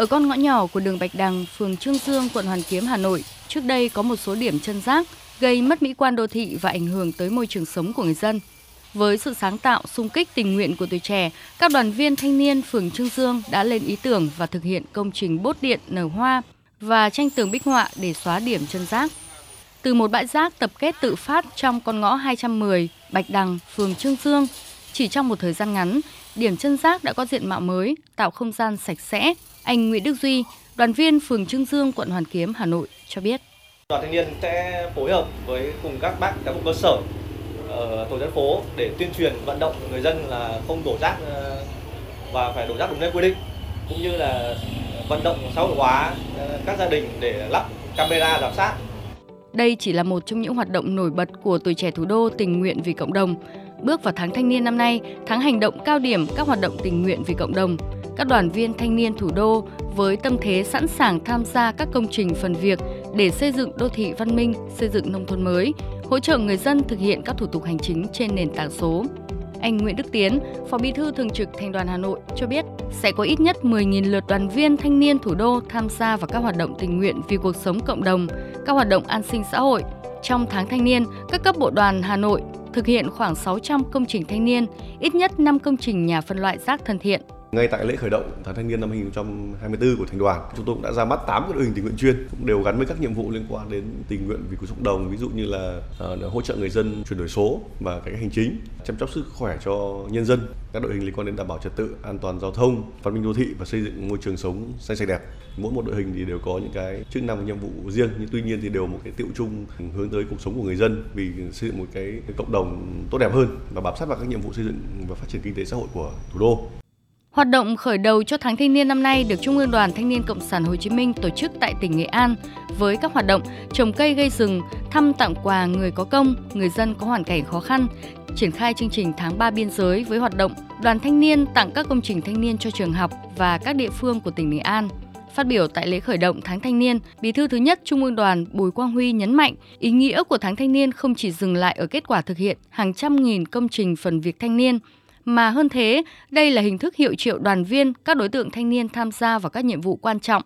Ở con ngõ nhỏ của đường Bạch Đằng, phường Trương Dương, quận Hoàn Kiếm, Hà Nội, trước đây có một số điểm chân rác gây mất mỹ quan đô thị và ảnh hưởng tới môi trường sống của người dân. Với sự sáng tạo, sung kích tình nguyện của tuổi trẻ, các đoàn viên thanh niên phường Trương Dương đã lên ý tưởng và thực hiện công trình bốt điện nở hoa và tranh tường bích họa để xóa điểm chân rác. Từ một bãi rác tập kết tự phát trong con ngõ 210, Bạch Đằng, phường Trương Dương, chỉ trong một thời gian ngắn, điểm chân rác đã có diện mạo mới, tạo không gian sạch sẽ. Anh Nguyễn Đức Duy, đoàn viên phường Trương Dương, quận Hoàn Kiếm, Hà Nội cho biết. Đoàn thanh niên sẽ phối hợp với cùng các bác bộ cơ sở ở tổ dân phố để tuyên truyền vận động người dân là không đổ rác ờ, và phải đổ rác đúng nơi quy định cũng như là vận động xã hội hóa ờ, các gia đình để lắp camera giám sát. Đây chỉ là một trong những hoạt động nổi bật của tuổi trẻ thủ đô tình nguyện vì cộng đồng. Bước vào tháng thanh niên năm nay, tháng hành động cao điểm các hoạt động tình nguyện vì cộng đồng, các đoàn viên thanh niên thủ đô với tâm thế sẵn sàng tham gia các công trình phần việc để xây dựng đô thị văn minh, xây dựng nông thôn mới, hỗ trợ người dân thực hiện các thủ tục hành chính trên nền tảng số. Anh Nguyễn Đức Tiến, Phó Bí thư Thường trực Thành đoàn Hà Nội cho biết sẽ có ít nhất 10.000 lượt đoàn viên thanh niên thủ đô tham gia vào các hoạt động tình nguyện vì cuộc sống cộng đồng, các hoạt động an sinh xã hội. Trong tháng thanh niên, các cấp bộ đoàn Hà Nội thực hiện khoảng 600 công trình thanh niên, ít nhất 5 công trình nhà phân loại rác thân thiện. Ngay tại lễ khởi động tháng thanh niên năm 2024 của thành đoàn, chúng tôi cũng đã ra mắt 8 cái đội hình tình nguyện chuyên cũng đều gắn với các nhiệm vụ liên quan đến tình nguyện vì cuộc sống đồng, ví dụ như là uh, hỗ trợ người dân chuyển đổi số và cái hành chính, chăm sóc sức khỏe cho nhân dân, các đội hình liên quan đến đảm bảo trật tự, an toàn giao thông, văn minh đô thị và xây dựng môi trường sống xanh sạch đẹp. Mỗi một đội hình thì đều có những cái chức năng và nhiệm vụ riêng nhưng tuy nhiên thì đều một cái tiệu chung hướng tới cuộc sống của người dân vì xây dựng một cái cộng đồng tốt đẹp hơn và bám sát vào các nhiệm vụ xây dựng và phát triển kinh tế xã hội của thủ đô. Hoạt động khởi đầu cho tháng thanh niên năm nay được Trung ương Đoàn Thanh niên Cộng sản Hồ Chí Minh tổ chức tại tỉnh Nghệ An với các hoạt động trồng cây gây rừng, thăm tặng quà người có công, người dân có hoàn cảnh khó khăn, triển khai chương trình tháng 3 biên giới với hoạt động đoàn thanh niên tặng các công trình thanh niên cho trường học và các địa phương của tỉnh Nghệ An. Phát biểu tại lễ khởi động tháng thanh niên, Bí thư thứ nhất Trung ương Đoàn Bùi Quang Huy nhấn mạnh, ý nghĩa của tháng thanh niên không chỉ dừng lại ở kết quả thực hiện hàng trăm nghìn công trình phần việc thanh niên mà hơn thế, đây là hình thức hiệu triệu đoàn viên, các đối tượng thanh niên tham gia vào các nhiệm vụ quan trọng,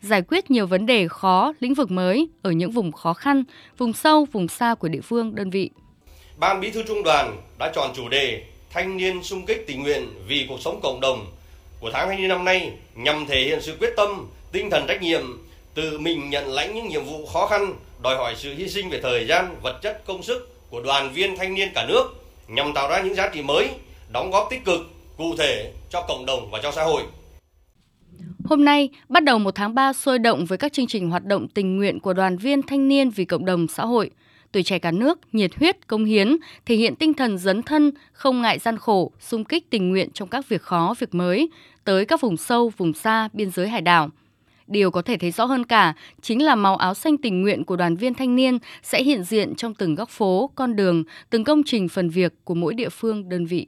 giải quyết nhiều vấn đề khó, lĩnh vực mới ở những vùng khó khăn, vùng sâu, vùng xa của địa phương, đơn vị. Ban Bí thư Trung đoàn đã chọn chủ đề Thanh niên sung kích tình nguyện vì cuộc sống cộng đồng của tháng thanh niên năm nay nhằm thể hiện sự quyết tâm, tinh thần trách nhiệm, tự mình nhận lãnh những nhiệm vụ khó khăn, đòi hỏi sự hy sinh về thời gian, vật chất, công sức của đoàn viên thanh niên cả nước nhằm tạo ra những giá trị mới, đóng góp tích cực, cụ thể cho cộng đồng và cho xã hội. Hôm nay, bắt đầu một tháng 3 sôi động với các chương trình hoạt động tình nguyện của đoàn viên thanh niên vì cộng đồng xã hội. Tuổi trẻ cả nước nhiệt huyết, công hiến, thể hiện tinh thần dấn thân, không ngại gian khổ, sung kích tình nguyện trong các việc khó, việc mới, tới các vùng sâu, vùng xa, biên giới hải đảo. Điều có thể thấy rõ hơn cả chính là màu áo xanh tình nguyện của đoàn viên thanh niên sẽ hiện diện trong từng góc phố, con đường, từng công trình phần việc của mỗi địa phương, đơn vị.